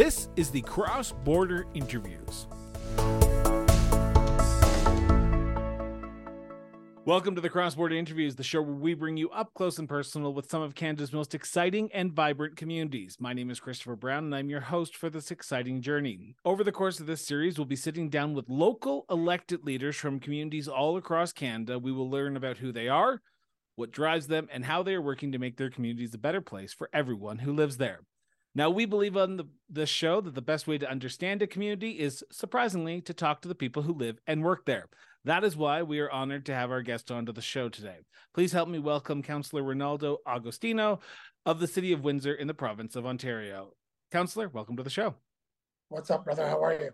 This is the Cross Border Interviews. Welcome to the Cross Border Interviews, the show where we bring you up close and personal with some of Canada's most exciting and vibrant communities. My name is Christopher Brown, and I'm your host for this exciting journey. Over the course of this series, we'll be sitting down with local elected leaders from communities all across Canada. We will learn about who they are, what drives them, and how they are working to make their communities a better place for everyone who lives there. Now, we believe on the, the show that the best way to understand a community is, surprisingly, to talk to the people who live and work there. That is why we are honored to have our guest onto the show today. Please help me welcome Councillor Renaldo Agostino of the City of Windsor in the province of Ontario. Councillor, welcome to the show. What's up, brother? How are you?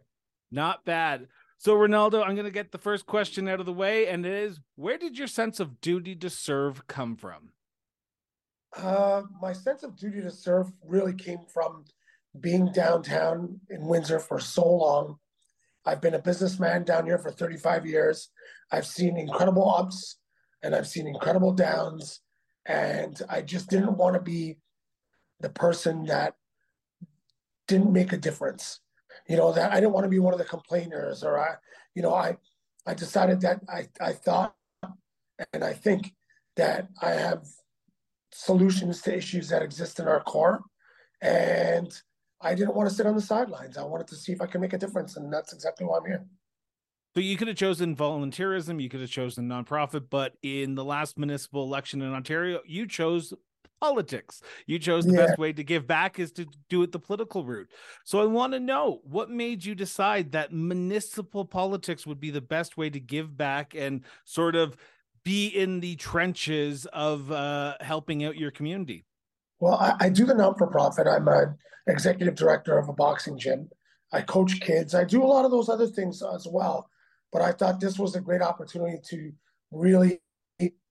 Not bad. So, Renaldo, I'm going to get the first question out of the way, and it is where did your sense of duty to serve come from? Uh, my sense of duty to serve really came from being downtown in Windsor for so long. I've been a businessman down here for 35 years. I've seen incredible ups and I've seen incredible downs. And I just didn't want to be the person that didn't make a difference. You know, that I didn't want to be one of the complainers or I, you know, I I decided that I, I thought and I think that I have solutions to issues that exist in our core. And I didn't want to sit on the sidelines. I wanted to see if I can make a difference. And that's exactly why I'm here. So you could have chosen volunteerism, you could have chosen nonprofit, but in the last municipal election in Ontario, you chose politics. You chose the yeah. best way to give back is to do it the political route. So I want to know what made you decide that municipal politics would be the best way to give back and sort of be in the trenches of uh, helping out your community? Well, I, I do the non for profit. I'm an executive director of a boxing gym. I coach kids. I do a lot of those other things as well. But I thought this was a great opportunity to really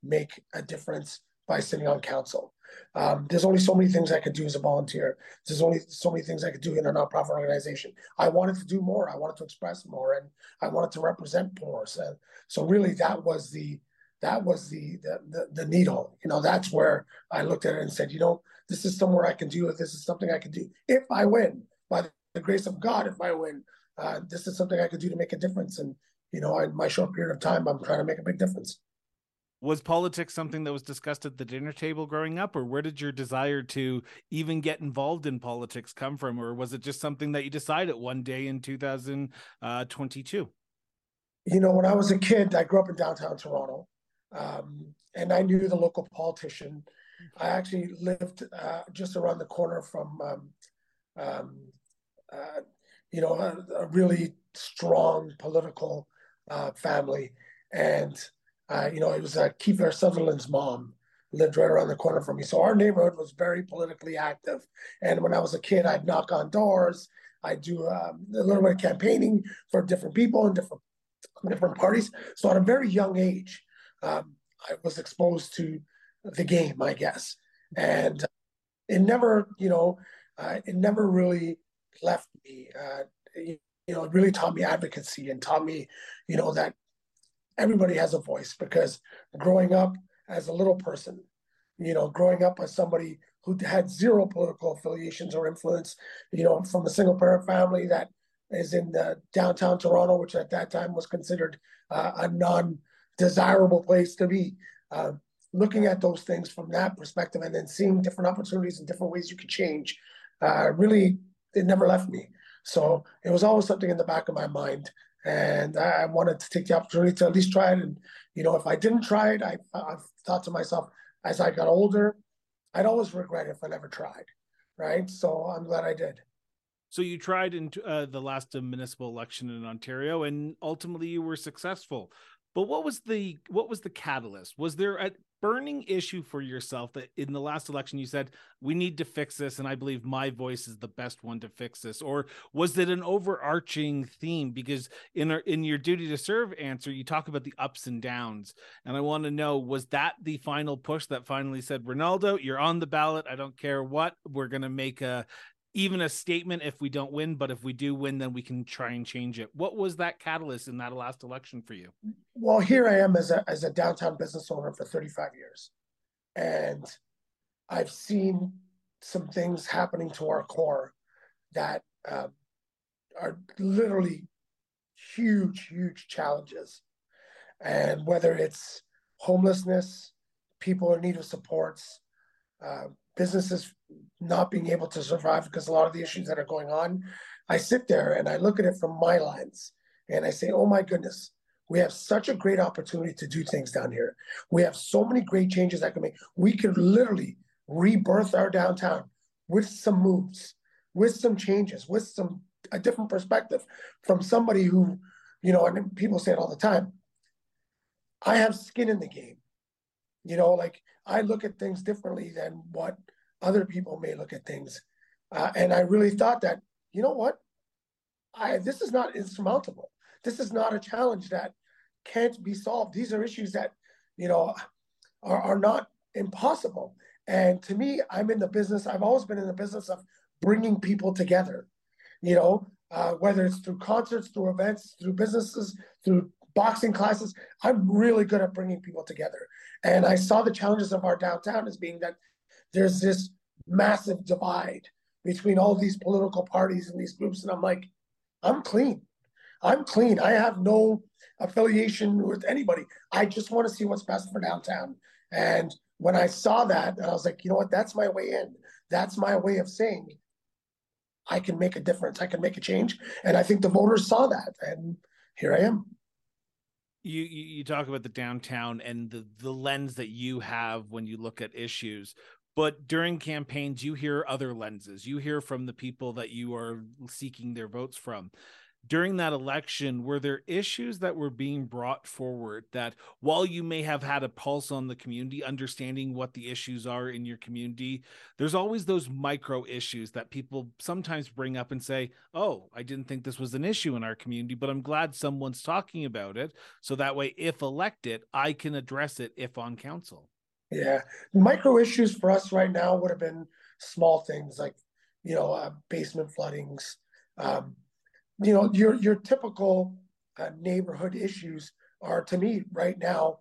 make a difference by sitting on council. Um, there's only so many things I could do as a volunteer. There's only so many things I could do in a nonprofit organization. I wanted to do more. I wanted to express more, and I wanted to represent more. So, so really, that was the that was the, the, the the needle. You know, that's where I looked at it and said, you know, this is somewhere I can do it. This is something I can do if I win. By the grace of God, if I win, uh, this is something I could do to make a difference. And you know, in my short period of time, I'm trying to make a big difference. Was politics something that was discussed at the dinner table growing up, or where did your desire to even get involved in politics come from, or was it just something that you decided one day in 2022? Uh, you know, when I was a kid, I grew up in downtown Toronto. Um, and I knew the local politician. I actually lived uh, just around the corner from, um, um, uh, you know, a, a, really strong political uh, family. And, uh, you know, it was uh, Kiefer Sutherland's mom lived right around the corner from me. So our neighborhood was very politically active. And when I was a kid, I'd knock on doors. I'd do um, a little bit of campaigning for different people and different different parties. So at a very young age, um, I was exposed to the game, I guess, and it never, you know, uh, it never really left me. Uh, you, know, it really taught me advocacy and taught me, you know, that everybody has a voice because growing up as a little person, you know, growing up as somebody who had zero political affiliations or influence, you know, from a single parent family that is in the downtown Toronto, which at that time was considered uh, a non desirable place to be. Uh, looking at those things from that perspective and then seeing different opportunities and different ways you could change, uh, really, it never left me. So it was always something in the back of my mind. And I wanted to take the opportunity to at least try it. And, you know, if I didn't try it, I, I thought to myself, as I got older, I'd always regret if I never tried. Right. So I'm glad I did. So you tried in uh, the last municipal election in Ontario, and ultimately you were successful. But what was the what was the catalyst? Was there a burning issue for yourself that in the last election you said we need to fix this and I believe my voice is the best one to fix this or was it an overarching theme because in our, in your duty to serve answer you talk about the ups and downs and I want to know was that the final push that finally said Renaldo you're on the ballot I don't care what we're going to make a even a statement if we don't win, but if we do win, then we can try and change it. What was that catalyst in that last election for you? Well, here I am as a as a downtown business owner for 35 years. And I've seen some things happening to our core that uh, are literally huge, huge challenges. And whether it's homelessness, people in need of supports, uh, businesses not being able to survive because a lot of the issues that are going on, I sit there and I look at it from my lens and I say, oh my goodness, we have such a great opportunity to do things down here. We have so many great changes that can make. We could literally rebirth our downtown with some moves, with some changes, with some a different perspective from somebody who, you know, and people say it all the time. I have skin in the game. You know, like I look at things differently than what other people may look at things. Uh, and I really thought that, you know what? I this is not insurmountable. This is not a challenge that can't be solved. These are issues that, you know, are, are not impossible. And to me, I'm in the business, I've always been in the business of bringing people together, you know, uh, whether it's through concerts, through events, through businesses, through boxing classes. I'm really good at bringing people together. And I saw the challenges of our downtown as being that there's this massive divide between all these political parties and these groups. And I'm like, I'm clean. I'm clean. I have no affiliation with anybody. I just want to see what's best for downtown. And when I saw that, I was like, you know what? That's my way in. That's my way of saying I can make a difference. I can make a change. And I think the voters saw that. And here I am. You, you, talk about the downtown and the, the lens that you have when you look at issues but during campaigns you hear other lenses. You hear from the people that you are seeking their votes from during that election were there issues that were being brought forward that while you may have had a pulse on the community understanding what the issues are in your community there's always those micro issues that people sometimes bring up and say oh i didn't think this was an issue in our community but i'm glad someone's talking about it so that way if elected i can address it if on council. Yeah. Micro issues for us right now would have been small things like you know uh, basement floodings um, you know, your your typical uh, neighborhood issues are to me right now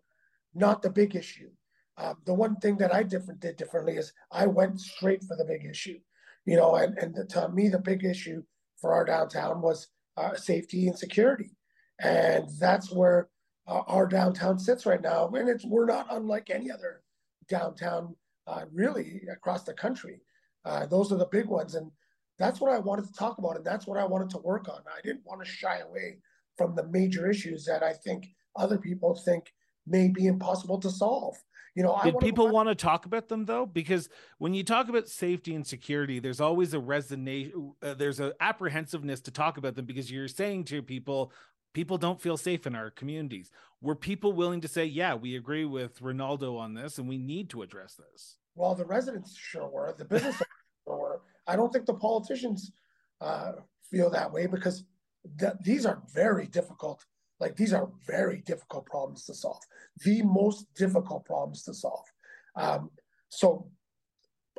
not the big issue. Uh, the one thing that I different did differently is I went straight for the big issue, you know, and and to me the big issue for our downtown was uh, safety and security, and that's where uh, our downtown sits right now. And it's we're not unlike any other downtown uh, really across the country. Uh, those are the big ones, and that's what I wanted to talk about, and that's what I wanted to work on. I didn't want to shy away from the major issues that I think other people think may be impossible to solve. You know, did people want to talk about them though? Because when you talk about safety and security, there's always a resonation. Uh, there's an apprehensiveness to talk about them because you're saying to people, people don't feel safe in our communities. Were people willing to say, "Yeah, we agree with Renaldo on this, and we need to address this"? Well, the residents sure were. The business sure were. I don't think the politicians uh, feel that way because th- these are very difficult. Like these are very difficult problems to solve. The most difficult problems to solve. Um, so,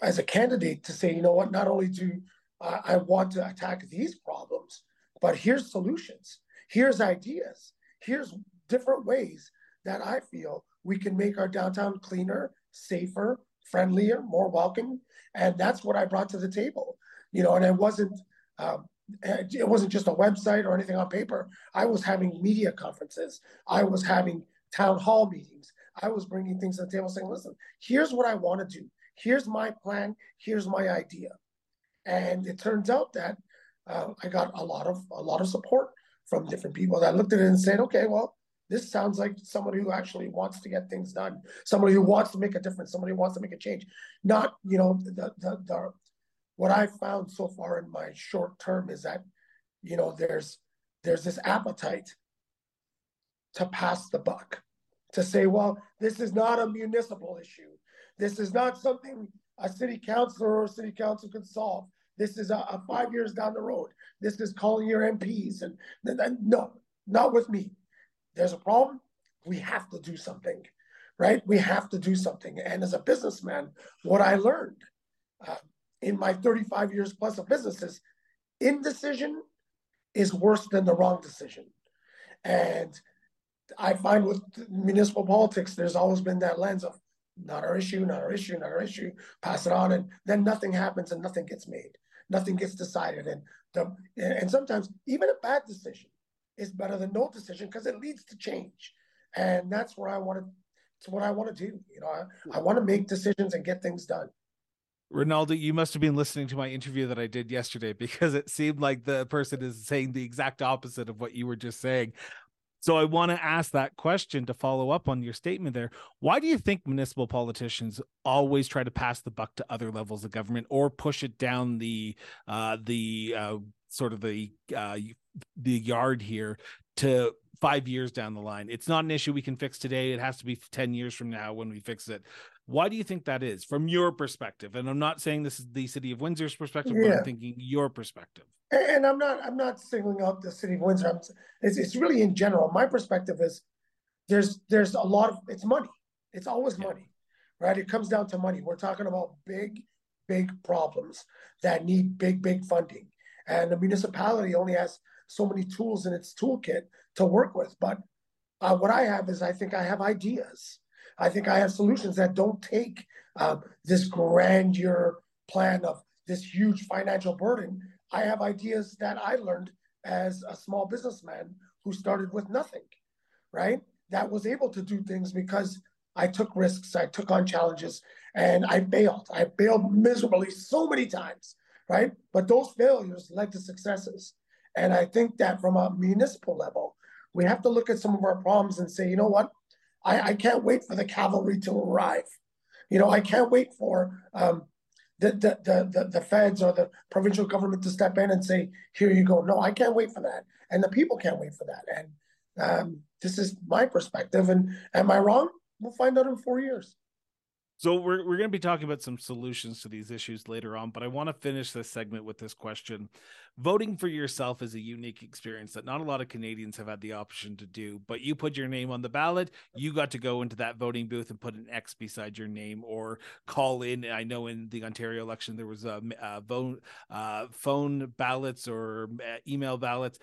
as a candidate, to say, you know what, not only do uh, I want to attack these problems, but here's solutions. Here's ideas. Here's different ways that I feel we can make our downtown cleaner, safer, friendlier, more welcoming, and that's what I brought to the table. You know, and it wasn't um, it wasn't just a website or anything on paper. I was having media conferences. I was having town hall meetings. I was bringing things to the table, saying, "Listen, here's what I want to do. Here's my plan. Here's my idea." And it turns out that uh, I got a lot of a lot of support from different people that looked at it and said, "Okay, well, this sounds like somebody who actually wants to get things done, somebody who wants to make a difference, somebody who wants to make a change. Not, you know, the, the, the what I found so far in my short term is that, you know, there's there's this appetite to pass the buck, to say, well, this is not a municipal issue. This is not something a city councilor or city council can solve. This is a, a five years down the road. This is calling your MPs and, and no, not with me there's a problem, we have to do something, right? We have to do something. And as a businessman, what I learned uh, in my 35 years plus of businesses, indecision is worse than the wrong decision. And I find with municipal politics, there's always been that lens of not our issue, not our issue, not our issue, pass it on. And then nothing happens and nothing gets made. Nothing gets decided. And the, and sometimes even a bad decision is better than no decision because it leads to change. And that's where I want to, it's what I want to do. You know, I, I want to make decisions and get things done. Renaldo, you must have been listening to my interview that I did yesterday because it seemed like the person is saying the exact opposite of what you were just saying. So I want to ask that question to follow up on your statement there. Why do you think municipal politicians always try to pass the buck to other levels of government or push it down the uh, the uh, sort of the uh, the yard here to five years down the line? It's not an issue we can fix today. It has to be ten years from now when we fix it. Why do you think that is from your perspective? And I'm not saying this is the city of Windsor's perspective, yeah. but I'm thinking your perspective. And I'm not I'm not singling out the city of Windsor. I'm, it's, it's really in general. My perspective is there's there's a lot of it's money. It's always yeah. money, right? It comes down to money. We're talking about big, big problems that need big, big funding. And the municipality only has so many tools in its toolkit to work with. But uh, what I have is I think I have ideas I think I have solutions that don't take um, this grandeur plan of this huge financial burden. I have ideas that I learned as a small businessman who started with nothing, right? That was able to do things because I took risks, I took on challenges, and I failed. I failed miserably so many times, right? But those failures led to successes. And I think that from a municipal level, we have to look at some of our problems and say, you know what? I, I can't wait for the cavalry to arrive. You know, I can't wait for um, the, the, the, the, feds or the provincial government to step in and say, here you go. No, I can't wait for that. And the people can't wait for that. And um, this is my perspective. And am I wrong? We'll find out in four years. So we're we're going to be talking about some solutions to these issues later on, but I want to finish this segment with this question. Voting for yourself is a unique experience that not a lot of Canadians have had the option to do, but you put your name on the ballot, you got to go into that voting booth and put an X beside your name or call in. I know in the Ontario election there was a, a phone uh, phone ballots or uh, email ballots.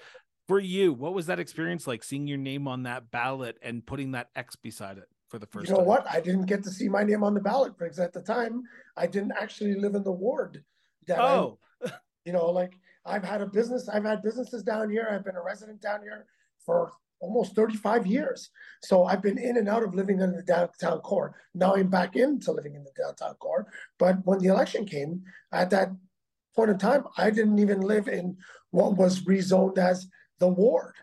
For you, what was that experience like seeing your name on that ballot and putting that X beside it? For the first you know time. what? I didn't get to see my name on the ballot because at the time i didn't actually live in the ward that oh. I, you know like i've had a business i've had businesses down here. I've been a resident down here for almost 35 years. So i've been in and out of living in the downtown core. Now i'm back into living in the downtown core. But when the election came at that point in time i didn't even live in what was rezoned as the ward.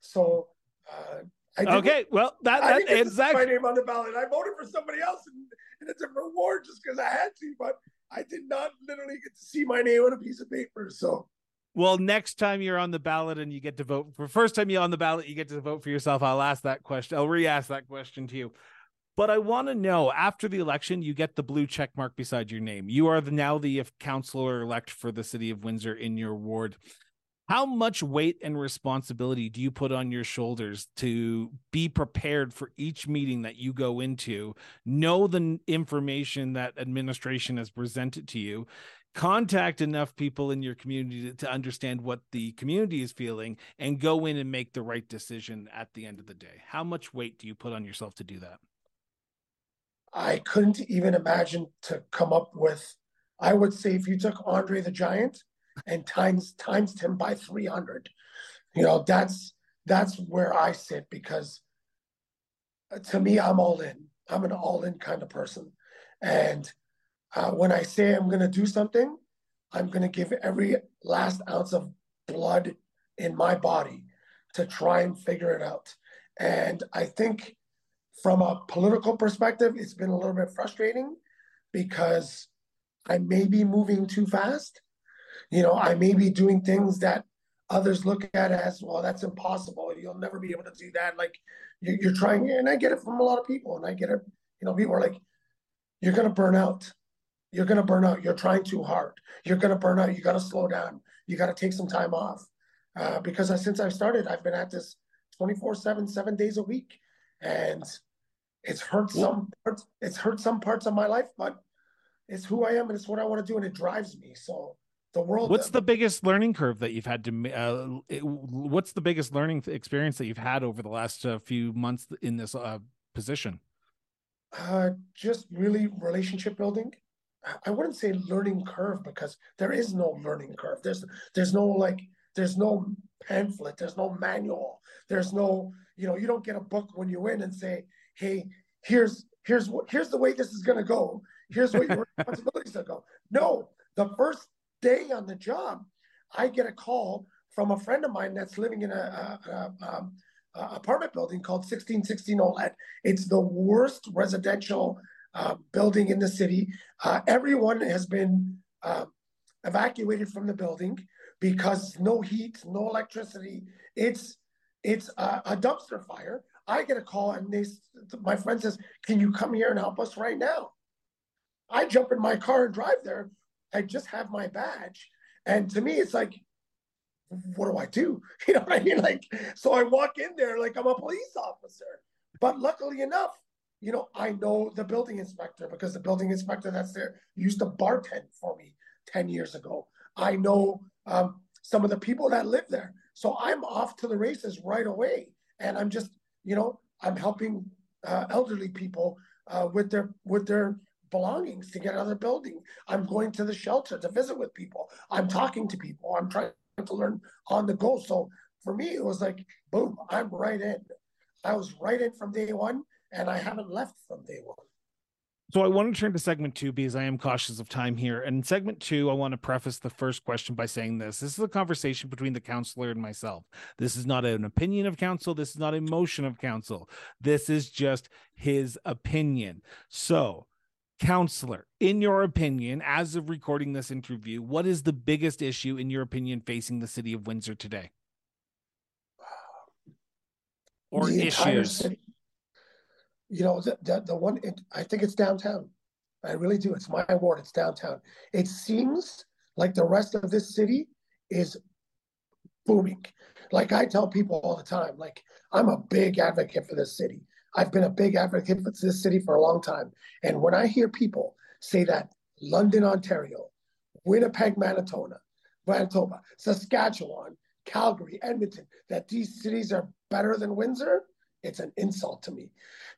So uh, okay, well, that, that exactly my name on the ballot. I voted for somebody else and it's a different ward just because I had to, but I did not literally get to see my name on a piece of paper. So, well, next time you're on the ballot and you get to vote for first time you're on the ballot, you get to vote for yourself. I'll ask that question. I'll re-ask that question to you. But I want to know after the election, you get the blue check mark beside your name. You are the, now the if councilor elect for the city of Windsor in your ward how much weight and responsibility do you put on your shoulders to be prepared for each meeting that you go into? Know the information that administration has presented to you. Contact enough people in your community to, to, understand what the community is feeling and go in and make the right decision at the end of the day. How much weight do you put on yourself to do that? I couldn't even imagine to come up with i would say if you took andre the giant and times times him by 300 you know that's that's where i sit because uh, to me i'm all in. I'm an all in kind of person. And uh, when i say i'm going to do something i'm going to give every last ounce of blood in my body to try and figure it out. And i think from a political perspective it's been a little bit frustrating because i may be moving too fast you know, I may be doing things that others look at as, well, that's impossible. You'll never be able to do that. Like you're, you're trying, and I get it from a lot of people, and I get it. You know, people are like, you're gonna burn out. You're gonna burn out. You're trying too hard. You're gonna burn out. You gotta slow down. You gotta take some time off. Uh, because I, since I've started, I've been at this 24 7, seven days a week. And it's hurt some parts, it's hurt some parts of my life, but it's who I am and it's what I want to do and it drives me. So the world what's the biggest learning curve that you've had to uh, what's the biggest learning experience that you've had over the last uh, few months in this uh, position Uh, just really relationship building. I wouldn't say learning curve because there is no learning curve. There's there's no like there's no pamphlet. There's no manual. There's no you know you don't get a book when you win and say hey here's here's what here's the way this is going to go. Here's what your responsibilities are go. No, the first day on the job, I get a call from a friend of mine that's living in a, a, a, um, a apartment building called 1616 Ouellette. It's the worst residential uh, building in the city. Uh, everyone has been uh, evacuated from the building because no heat, no electricity. It's it's a, dumpster fire. I get a call and they, my friend says, "Can you come here and help us right now?" I jump in my car and drive there. I just have my badge, and to me, it's like, what do I do? You know what I mean? Like, so I walk in there like I'm a police officer. But luckily enough, you know, I know the building inspector because the building inspector that's there used to bartend for me 10 years ago. I know um, some of the people that live there. So I'm off to the races right away. And I'm just, you know, I'm helping uh, elderly people uh, with their with their belongings to get out of the building. I'm going to the shelter to visit with people. I'm talking to people. I'm trying to learn on the go. So for me, it was like, boom, I'm right in. I was right in from day one and I haven't left from day one. So I want to turn to segment two because I am cautious of time here. And in segment two, I want to preface the first question by saying this. This is a conversation between the counselor and myself. This is not an opinion of counsel. This is not a motion of counsel. This is just his opinion. So, counselor, in your opinion, as of recording this interview, what is the biggest issue, in your opinion, facing the city of Windsor today? Or the issues? City you know, the, the, the one, it, I think it's downtown. I really do. It's my ward. It's downtown. It seems like the rest of this city is booming. Like I tell people all the time, like I'm a big advocate for this city. I've been a big advocate for this city for a long time. And when I hear people say that London, Ontario, Winnipeg, Manitoba, Manitoba, Saskatchewan, Calgary, Edmonton, that these cities are better than Windsor, it's an insult to me.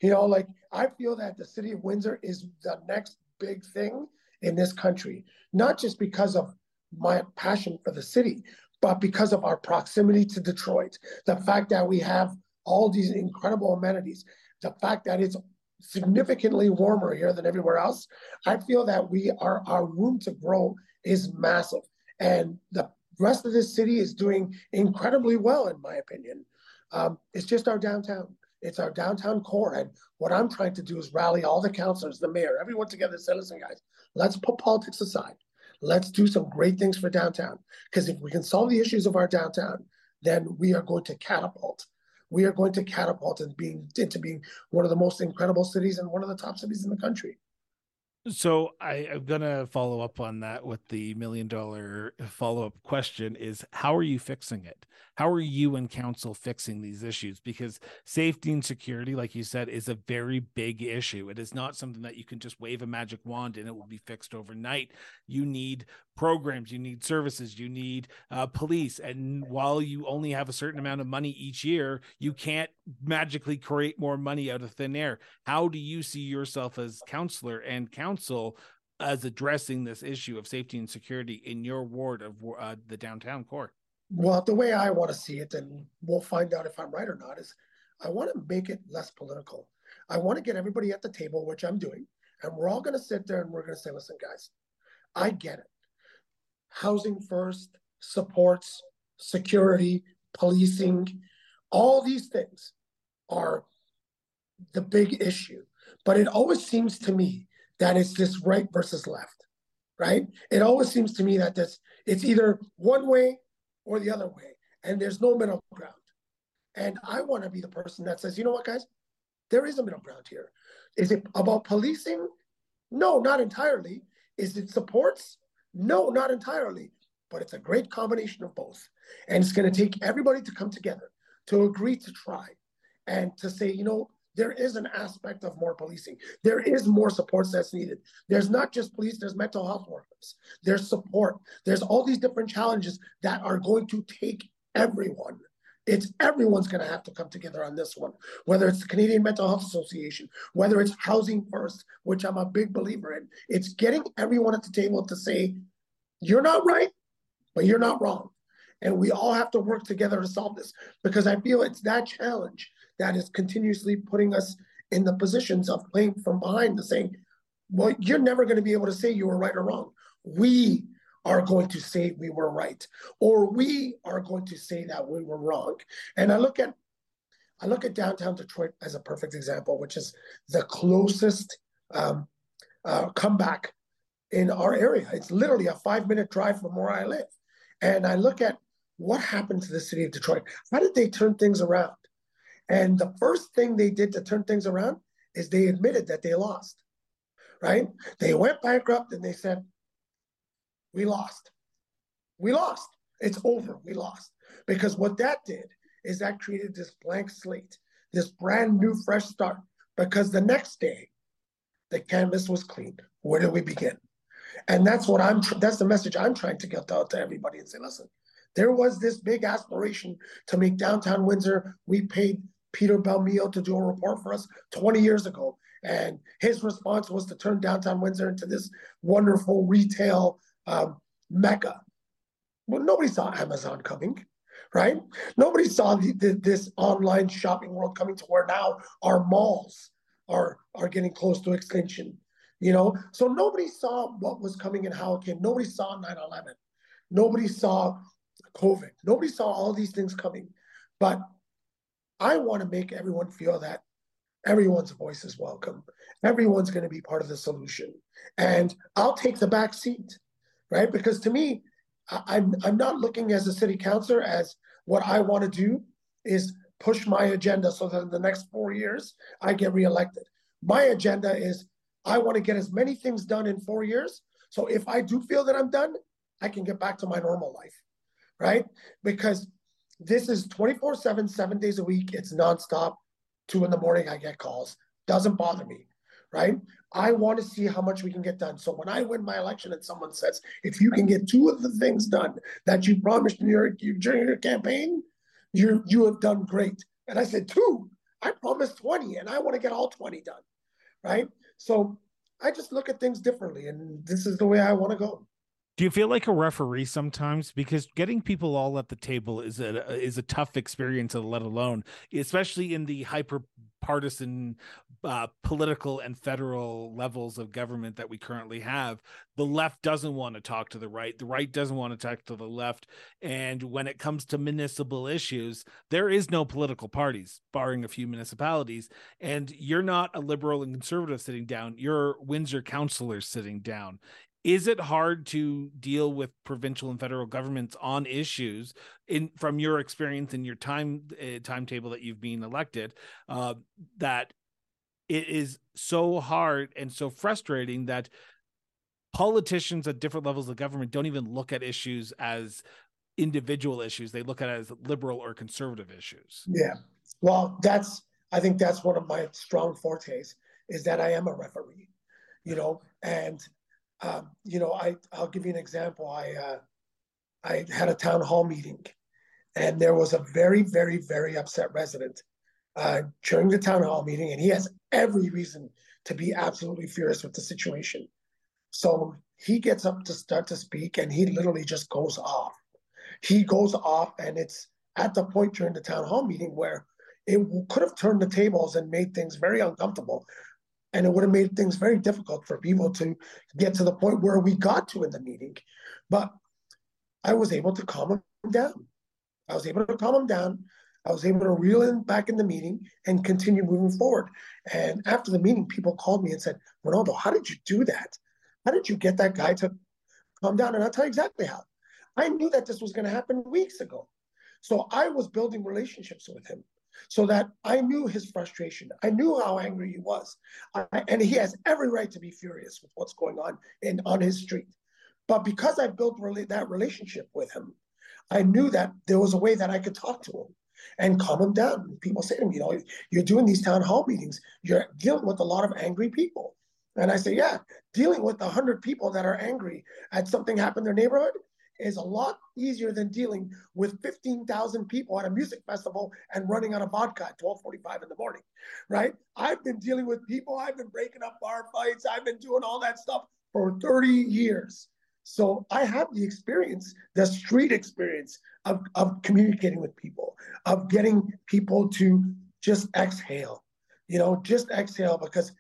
You know, like I feel that the city of Windsor is the next big thing in this country, not just because of my passion for the city, but because of our proximity to Detroit. The fact that we have all these incredible amenities, the fact that it's significantly warmer here than everywhere else. I feel that we are our room to grow is massive. And the rest of this city is doing incredibly well, in my opinion. Um, it's just our downtown. It's our downtown core. And what I'm trying to do is rally all the councilors, the mayor, everyone together say, listen, guys, let's put politics aside. Let's do some great things for downtown. Because if we can solve the issues of our downtown, then we are going to catapult. We are going to catapult into being into being one of the most incredible cities and one of the top cities in the country. So I, am gonna follow up on that with the million dollar follow up question: Is how are you fixing it? How are you and council fixing these issues? Because safety and security, like you said, is a very big issue. It is not something that you can just wave a magic wand and it will be fixed overnight. You need programs, you need services, you need uh, police. And while you only have a certain amount of money each year, you can't magically create more money out of thin air. How do you see yourself as counselor and council as addressing this issue of safety and security in your ward of uh, the downtown core? Well, the way I want to see it, and we'll find out if I'm right or not, is I want to make it less political. I want to get everybody at the table, which I'm doing, and we're all going to sit there and we're going to say, listen, guys, I get it. Housing first, supports, security, policing, all these things are the big issue. But it always seems to me that it's this right versus left, right? It always seems to me that this it's either one way or the other way. And there's no middle ground. And I want to be the person that says, you know what, guys? There is a middle ground here. Is it about policing? No, not entirely. Is it supports? No, not entirely. But it's a great combination of both. And it's going to take everybody to come together to agree to try and to say, you know, there is an aspect of more policing. There is more supports that's needed. There's not just police, there's mental health workers, there's support, there's all these different challenges that are going to take everyone It's everyone's going to have to come together on this one, whether it's the Canadian Mental Health Association, whether it's Housing First, which I'm a big believer in. It's getting everyone at the table to say, you're not right, but you're not wrong. And we all have to work together to solve this because I feel it's that challenge that is continuously putting us in the positions of playing from behind the saying, well, you're never going to be able to say you were right or wrong. We are going to say we were right, or we are going to say that we were wrong. And I look at I look at downtown Detroit as a perfect example, which is the closest um, uh, comeback in our area. It's literally a five minute drive from where I live. And I look at what happened to the city of Detroit. How did they turn things around? And the first thing they did to turn things around is they admitted that they lost, right? They went bankrupt and they said, we lost. We lost. It's over. We lost. Because what that did is that created this blank slate, this brand new fresh start. Because the next day, the canvas was clean. Where do we begin? And that's what I'm, that's the message I'm trying to get out to everybody and say, listen, there was this big aspiration to make downtown Windsor. We paid Peter Belmio to do a report for us 20 years ago. And his response was to turn downtown Windsor into this wonderful retail um, mecca. Well, nobody saw Amazon coming, right? Nobody saw the, the, this online shopping world coming to where now our malls are are getting close to extinction. You know, so nobody saw what was coming and how it came. Nobody saw 9/11. Nobody saw COVID. Nobody saw all these things coming. But I want to make everyone feel that everyone's voice is welcome. Everyone's going to be part of the solution. And I'll take the back seat right? Because to me, I'm I'm not looking as a city councilor as what I want to do is push my agenda so that in the next four years I get reelected. My agenda is I want to get as many things done in four years. So if I do feel that I'm done, I can get back to my normal life, right? Because this is 24 7, seven days a week. It's nonstop. Two in the morning, I get calls. Doesn't bother me, right? I want to see how much we can get done. So when I win my election and someone says, if you can get two of the things done that you promised in your, during your campaign, you you have done great. And I said, two, I promised 20 and I want to get all 20 done. Right. So I just look at things differently and this is the way I want to go. Do you feel like a referee sometimes? Because getting people all at the table is a is a tough experience, let alone, especially in the hyper partisan uh, political and federal levels of government that we currently have. The left doesn't want to talk to the right. The right doesn't want to talk to the left. And when it comes to municipal issues, there is no political parties, barring a few municipalities. And you're not a liberal and conservative sitting down. You're Windsor councilors sitting down is it hard to deal with provincial and federal governments on issues in from your experience in your time uh, timetable that you've been elected uh, that it is so hard and so frustrating that politicians at different levels of government don't even look at issues as individual issues. They look at it as liberal or conservative issues. Yeah. Well that's i think that's one of my strong fortes is that i am a referee you know and um, you know, I I'll give you an example. I uh, I had a town hall meeting, and there was a very very very upset resident uh, during the town hall meeting, and he has every reason to be absolutely furious with the situation. So he gets up to start to speak, and he literally just goes off. He goes off, and it's at the point during the town hall meeting where it could have turned the tables and made things very uncomfortable and it would have made things very difficult for people to get to the point where we got to in the meeting. But I was able to calm him down. I was able to calm him down. I was able to reel him back in the meeting and continue moving forward. And after the meeting, people called me and said, Renaldo, how did you do that? How did you get that guy to calm down? And I'll tell you exactly how. I knew that this was going to happen weeks ago. So I was building relationships with him so that I knew his frustration. I knew how angry he was. I, and he has every right to be furious with what's going on in on his street. But because I built really that relationship with him, I knew that there was a way that I could talk to him and calm him down. People say to me, you know, you're doing these town hall meetings, you're dealing with a lot of angry people. And I say, yeah, dealing with 100 people that are angry at something happened in their neighborhood is a lot easier than dealing with 15,000 people at a music festival and running out of vodka at 12:45 in the morning, right? I've been dealing with people, I've been breaking up bar fights, I've been doing all that stuff for 30 years. So I have the experience, the street experience of, of communicating with people, of getting people to just exhale, you know, just exhale because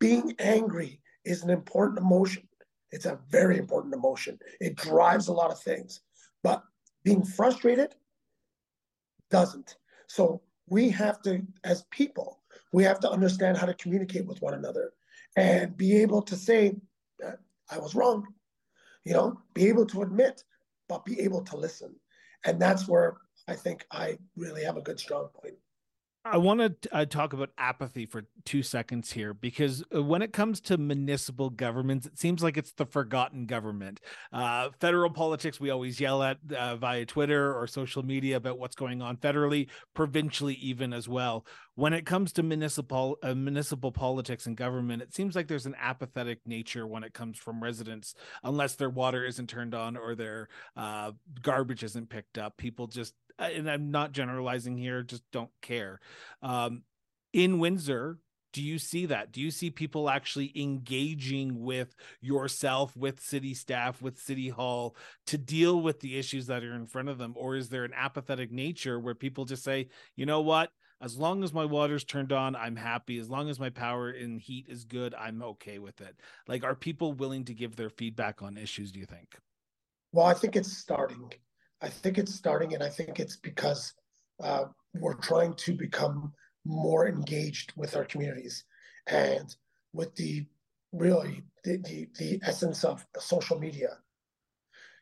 being angry is an important emotion. It's a very important emotion. It drives a lot of things, but being frustrated doesn't. So we have to, as people, we have to understand how to communicate with one another and be able to say, I was wrong, you know, be able to admit, but be able to listen. And that's where I think I really have a good strong point. I want to uh, talk about apathy for two seconds here because uh, when it comes to municipal governments, it seems like it's the forgotten government. Uh, federal politics, we always yell at uh, via Twitter or social media about what's going on federally, provincially, even as well. When it comes to municipal uh, municipal politics and government, it seems like there's an apathetic nature when it comes from residents, unless their water isn't turned on or their uh, garbage isn't picked up. People just and I'm not generalizing here, just don't care. Um, in Windsor, do you see that? Do you see people actually engaging with yourself, with city staff, with city hall to deal with the issues that are in front of them? Or is there an apathetic nature where people just say, you know what? As long as my water's turned on, I'm happy. As long as my power and heat is good, I'm okay with it. Like, are people willing to give their feedback on issues, do you think? Well, I think it's starting. I think it's starting, and I think it's because uh, we're trying to become more engaged with our communities and with the really the, the, the essence of social media.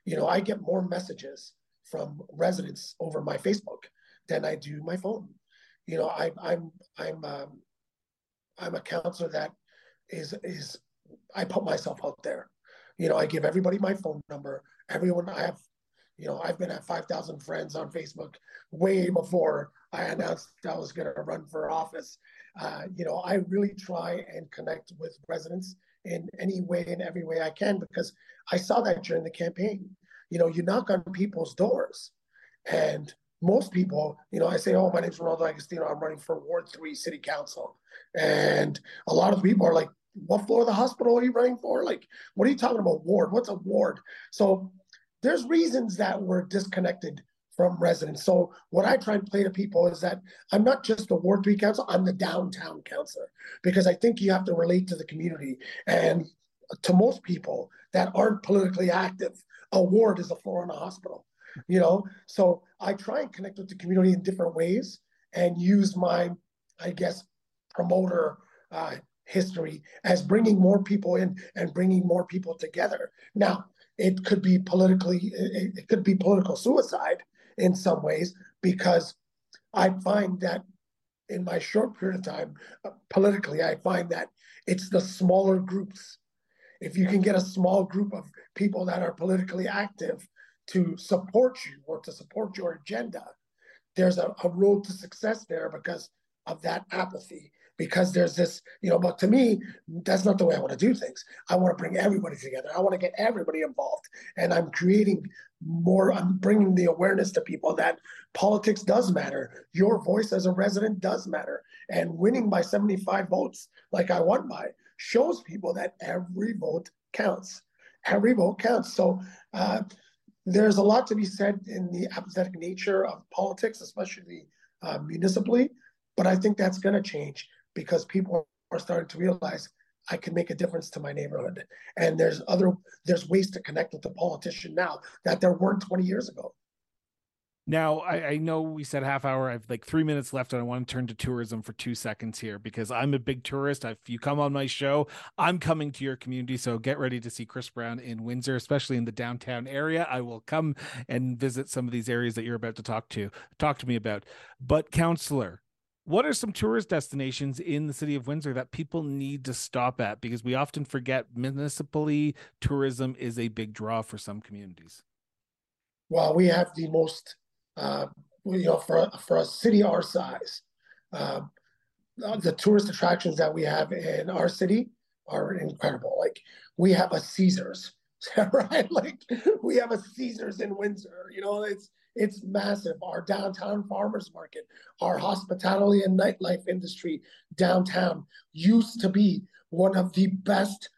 You know, I get more messages from residents over my Facebook than I do my phone. You know, I, I'm I'm um, I'm a counselor that is is I put myself out there. You know, I give everybody my phone number. Everyone I have you know, I've been at 5,000 friends on Facebook way before I announced I was going to run for office. Uh, you know, I really try and connect with residents in any way and every way I can because I saw that during the campaign. You know, you knock on people's doors and most people, you know, I say, oh, my name's Renaldo Agostino. I'm running for Ward 3 City Council. And a lot of people are like, what floor of the hospital are you running for? Like, what are you talking about, ward? What's a ward? So there's reasons that we're disconnected from residents. So what I try and play to people is that I'm not just the Ward 3 council, I'm the downtown councilor because I think you have to relate to the community. And to most people that aren't politically active, a ward is a floor in a hospital, you know? So I try and connect with the community in different ways and use my, I guess, promoter uh, history as bringing more people in and bringing more people together. Now, it could be politically it, it could be political suicide in some ways because I find that in my short period of time uh, politically, I find that it's the smaller groups. If you can get a small group of people that are politically active to support you or to support your agenda, there's a, a road to success there because of that apathy because there's this, you know, but to me, that's not the way I want to do things. I want to bring everybody together. I want to get everybody involved. And I'm creating more, I'm bringing the awareness to people that politics does matter. Your voice as a resident does matter. And winning by 75 votes, like I won by, shows people that every vote counts. Every vote counts. So, uh, there's a lot to be said in the apathetic nature of politics, especially uh, municipally, but I think that's going to change because people are starting to realize I can make a difference to my neighborhood. And there's other there's ways to connect with the politician now that there weren't 20 years ago. Now, I, I, know we said half hour. I have like three minutes left, and I want to turn to tourism for two seconds here because I'm a big tourist. If you come on my show, I'm coming to your community. So get ready to see Chris Brown in Windsor, especially in the downtown area. I will come and visit some of these areas that you're about to talk to talk to me about. But, counselor, what are some tourist destinations in the city of Windsor that people need to stop at? Because we often forget municipally tourism is a big draw for some communities. Well, we have the most, uh, you know, for for a city our size, uh, the tourist attractions that we have in our city are incredible. Like we have a Caesars right? Like we have a Caesars in Windsor. You know, it's it's massive. Our downtown farmers market, our hospitality and nightlife industry downtown used to be one of the best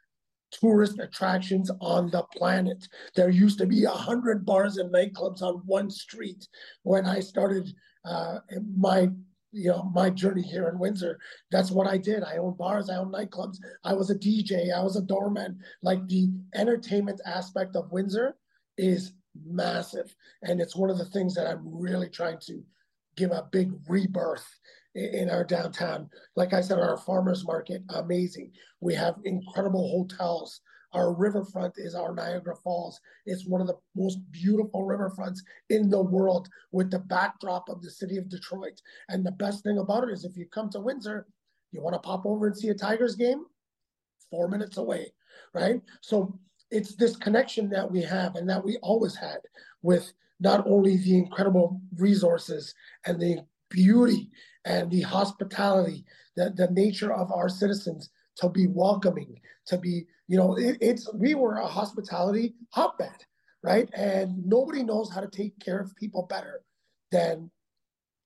tourist attractions on the planet. There used to be a hundred bars and nightclubs on one street when I started uh, my you know my journey here in Windsor. That's what I did. I owned bars, I owned nightclubs. I was a DJ, I was a doorman. Like the entertainment aspect of Windsor is massive, and it's one of the things that I'm really trying to give a big rebirth in our downtown. Like I said, our farmers market, amazing. We have incredible hotels. Our riverfront is our Niagara Falls. It's one of the most beautiful riverfronts in the world with the backdrop of the city of Detroit. And the best thing about it is if you come to Windsor, you want to pop over and see a Tigers game, four minutes away, right? So it's this connection that we have and that we always had with not only the incredible resources and the beauty and the hospitality, the, the nature of our citizens to be welcoming, to be, you know, it, it's, we were a hospitality hotbed, right? And nobody knows how to take care of people better than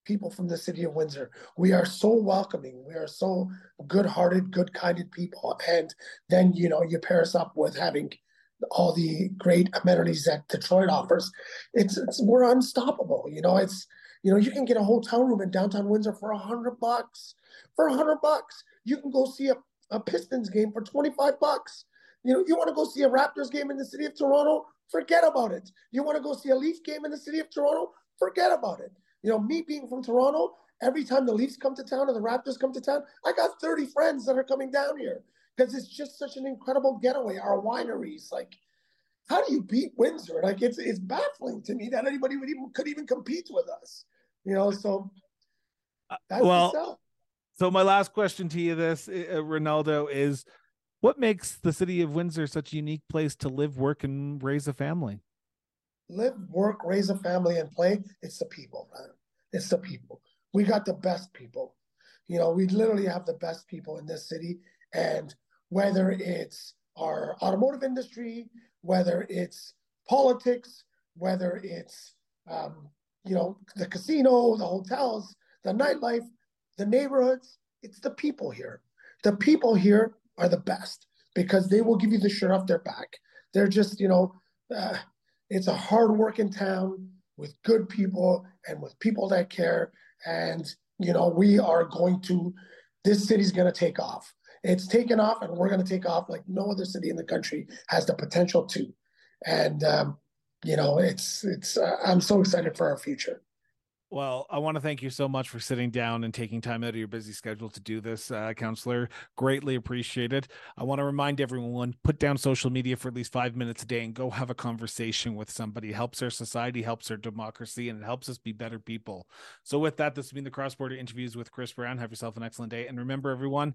people from the city of Windsor. We are so welcoming. We are so good-hearted, good-kinded people. And then, you know, you pair us up with having all the great amenities that Detroit offers. It's, it's we're unstoppable. You know, it's you know, you can get a hotel room in downtown Windsor for a hundred bucks. For a hundred bucks, you can go see a, a Pistons game for 25 bucks. You know, you want to go see a Raptors game in the city of Toronto? Forget about it. You want to go see a Leaf game in the city of Toronto? Forget about it. You know, me being from Toronto, every time the Leafs come to town or the Raptors come to town, I got 30 friends that are coming down here because it's just such an incredible getaway. Our wineries, like how do you beat Windsor? Like it's it's baffling to me that anybody would even could even compete with us. You know, so uh, well. So my last question to you, this uh, Renaldo, is what makes the city of Windsor such a unique place to live, work, and raise a family? Live, work, raise a family, and play. It's the people, man. It's the people. We got the best people. You know, we literally have the best people in this city, and whether it's our automotive industry, whether it's politics, whether it's um, you know the casino, the hotels, the nightlife, the neighborhoods. It's the people here. The people here are the best because they will give you the shirt off their back. They're just you know, uh, it's a hard working town with good people and with people that care. And you know, we are going to. This city's going to take off. It's taken off, and we're going to take off like no other city in the country has the potential to. And um, you know, it's it's. Uh, I'm so excited for our future. Well, I want to thank you so much for sitting down and taking time out of your busy schedule to do this, uh, councillor. Greatly appreciated. I want to remind everyone put down social media for at least five minutes a day and go have a conversation with somebody. It helps our society, helps our democracy, and it helps us be better people. So, with that, this has been the cross border interviews with Chris Brown. Have yourself an excellent day. And remember, everyone,